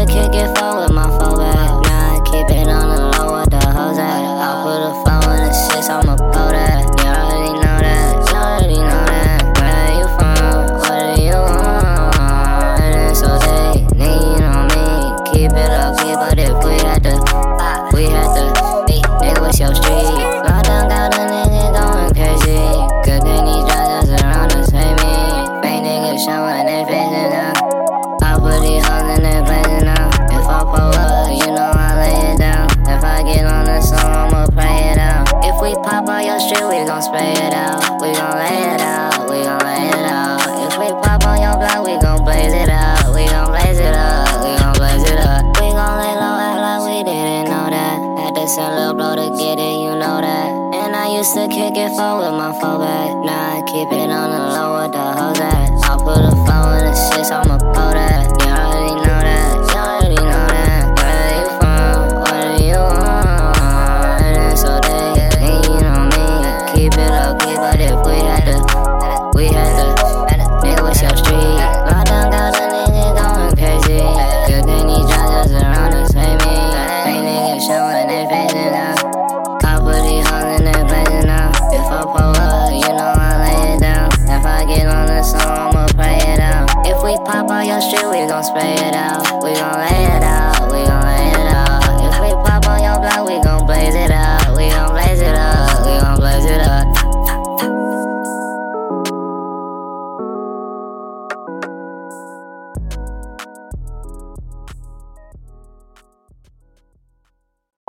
nigga can't get far with my phone back. Nah, I keep it on the low with the hoes at. I put a phone in the six. I'ma blow that. You already know that, you already know that. Where you from? What do you want? And it's okay, me. Keep it up, keep it if we had to, we had to. Nigga, what's your street? My dog got a nigga going crazy. Good thing these drivers around us, hey me. Fake niggas showing their faces now. I put these don't fall back. Nah, I keep it on the low with the hoes at. I put a phone in the six, I'ma pull that. You already know that. You already know that. Where you from? What do you want? And so they get lean on me. Keep it low key, but if we had to, we had to. Nigga, what's your street? Lockdown got a nigga going crazy. Good thing these drugs around us me. Ain't niggas showing they facing the song, I'ma pray it out. If we pop on your shit, we gon' spray it out. We gon' lay it